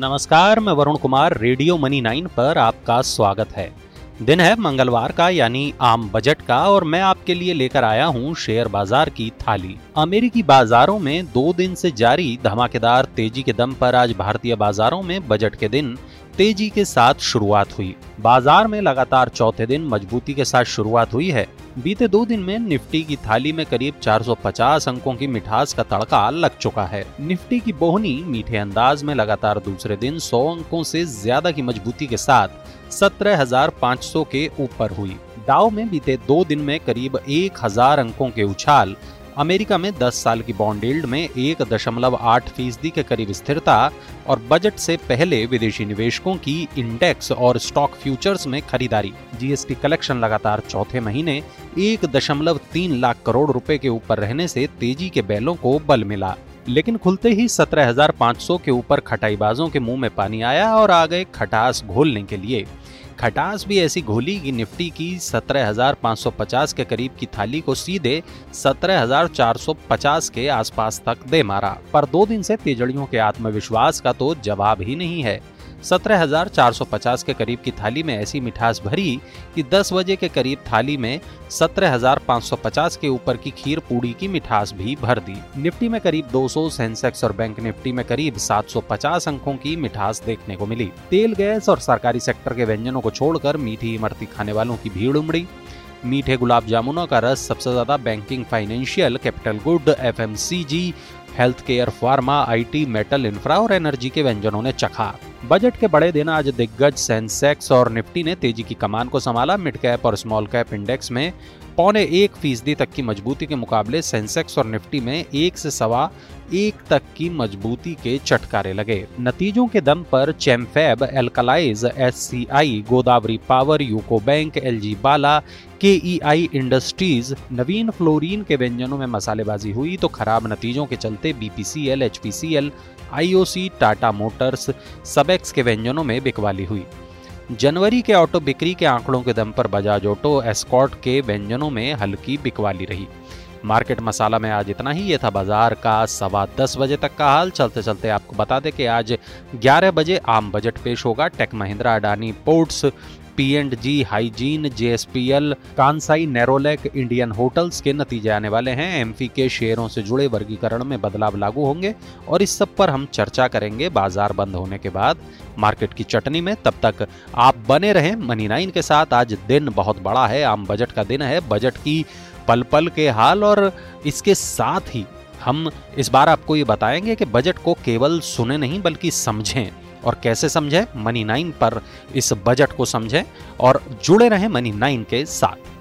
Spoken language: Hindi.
नमस्कार, मैं Varun Kumar, radio money nine पर आपका स्वागत है। दिन है मंगलवार का, यानी आम बजट का, और मैं आपके लिए लेकर आया हूँ शेयर बाज़ार की थाली। अमेरिकी बाजारों में दो दिन से जारी धमाकेदार तेज़ी के दम पर आज भारतीय बाजारों में बजट के दिन तेज़ी के साथ शुरुआत हुई। बाज़ार में लगातार चौथे दिन मजबूती के साथ शुरुआत हुई है। बीते दो दिन में निफ्टी की थाली में करीब 450 अंकों की मिठास का तड़का लग चुका है। निफ्टी की बोहनी मीठे अंदाज में लगातार दूसरे दिन 100 अंकों से ज़्यादा की मजबूती के साथ 17,500 के ऊपर हुई। डाउ में बीते दो दिन में करीब 1000 अंकों के उछाल अमेरिका में 10 साल की बॉन्ड यील्ड में एक दशमलव आठ फ़ीसदी के करीब स्थिरता और बजट से पहले विदेशी निवेशकों की इंडेक्स और स्टॉक फ्यूचर्स में खरीदारी। जीएसटी कलेक्शन लगातार चौथे महीने एक दशमलव तीन लाख करोड़ रुपए के ऊपर रहने से तेज़ी के बैलों को बल मिला। लेकिन खुलते ही 17,500 के ऊपर खटाईबाजों के मुँह में पानी आया और आ गए खटास घोलने के लिए। खटास भी ऐसी घोली कि निफ्टी की 17,550 के करीब की थाली को सीधे 17,450 के आसपास तक दे मारा। पर दो दिन से तेजड़ियों के आत्मविश्वास का तो जवाब ही नहीं है। 17,450 के करीब की थाली में ऐसी मिठास भरी कि 10 बजे के करीब थाली में 17,550 के ऊपर की खीर पूड़ी की मिठास भी भर दी। निफ्टी में करीब 200 सेंसेक्स और बैंक निफ्टी में करीब 750 अंकों की मिठास देखने को मिली। तेल गैस और सरकारी सेक्टर के व्यंजनों को छोड़कर मीठी इमरती खाने वालों की भीड़ उमड़ी। मीठे गुलाब जामुनों का रस सबसे ज़्यादा banking financial capital good FMCG health care pharma IT metal infra और एनर्जी के व्यंजनों ने चखा। बजट के बड़े दिन आज दिग्गज सेंसेक्स और निफ्टी ने तेज़ी की कमान को संभाला। मिड कैप और स्मॉल कैप इंडेक्स में पौने एक फ़ीसदी तक की मजबूती के मुकाबले सेंसेक्स और निफ्टी में एक से सवा एक तक की मजबूती के चटकारे लगे। नतीजों के दम पर Chemfab alkalis S Godavari power UCO bank LG Bala के इंडस्ट्रीज़ नवीन फ्लोरीन के व्यंजनों में मसालेबाजी हुई तो खराब नतीजों के चलते BPCL HPCL IOC Tata motors Subex के व्यंजनों में बिकवाली हुई। जनवरी के ऑटो बिक्री के आंकड़ों के दम पर बजाज ऑटो एस्कॉट के व्यंजनों में हल्की बिकवाली रही। मार्केट मसाला में आज इतना ही, ये था बाज़ार का सवा दस बजे तक का हाल। चलते चलते आपको बता दें कि आज 11 बजे आम बजट पेश होगा, tech Mahindra, Adani ports P and G hygiene JSPL Kansai Nerolac Indian hotels के नतीजे आने वाले हैं। एमफी के शेयरों से जुड़े वर्गीकरण में बदलाव लागू होंगे और इस सब पर हम चर्चा करेंगे बाज़ार बंद होने के बाद। मार्केट की चटनी में तब तक आप बने रहें। मनी नाइन के साथ आज दिन बहुत बड़ा है। आम बजट का दिन है। बजट की पल पल के हाल और इसके साथ ही हम इस बार आपको ये बताएँगे कि बजट को केवल सुने नहीं, बल्कि समझें। और कैसे समझें? मनी नाइन पर इस बजट को समझें और जुड़े रहें मनी नाइन के साथ।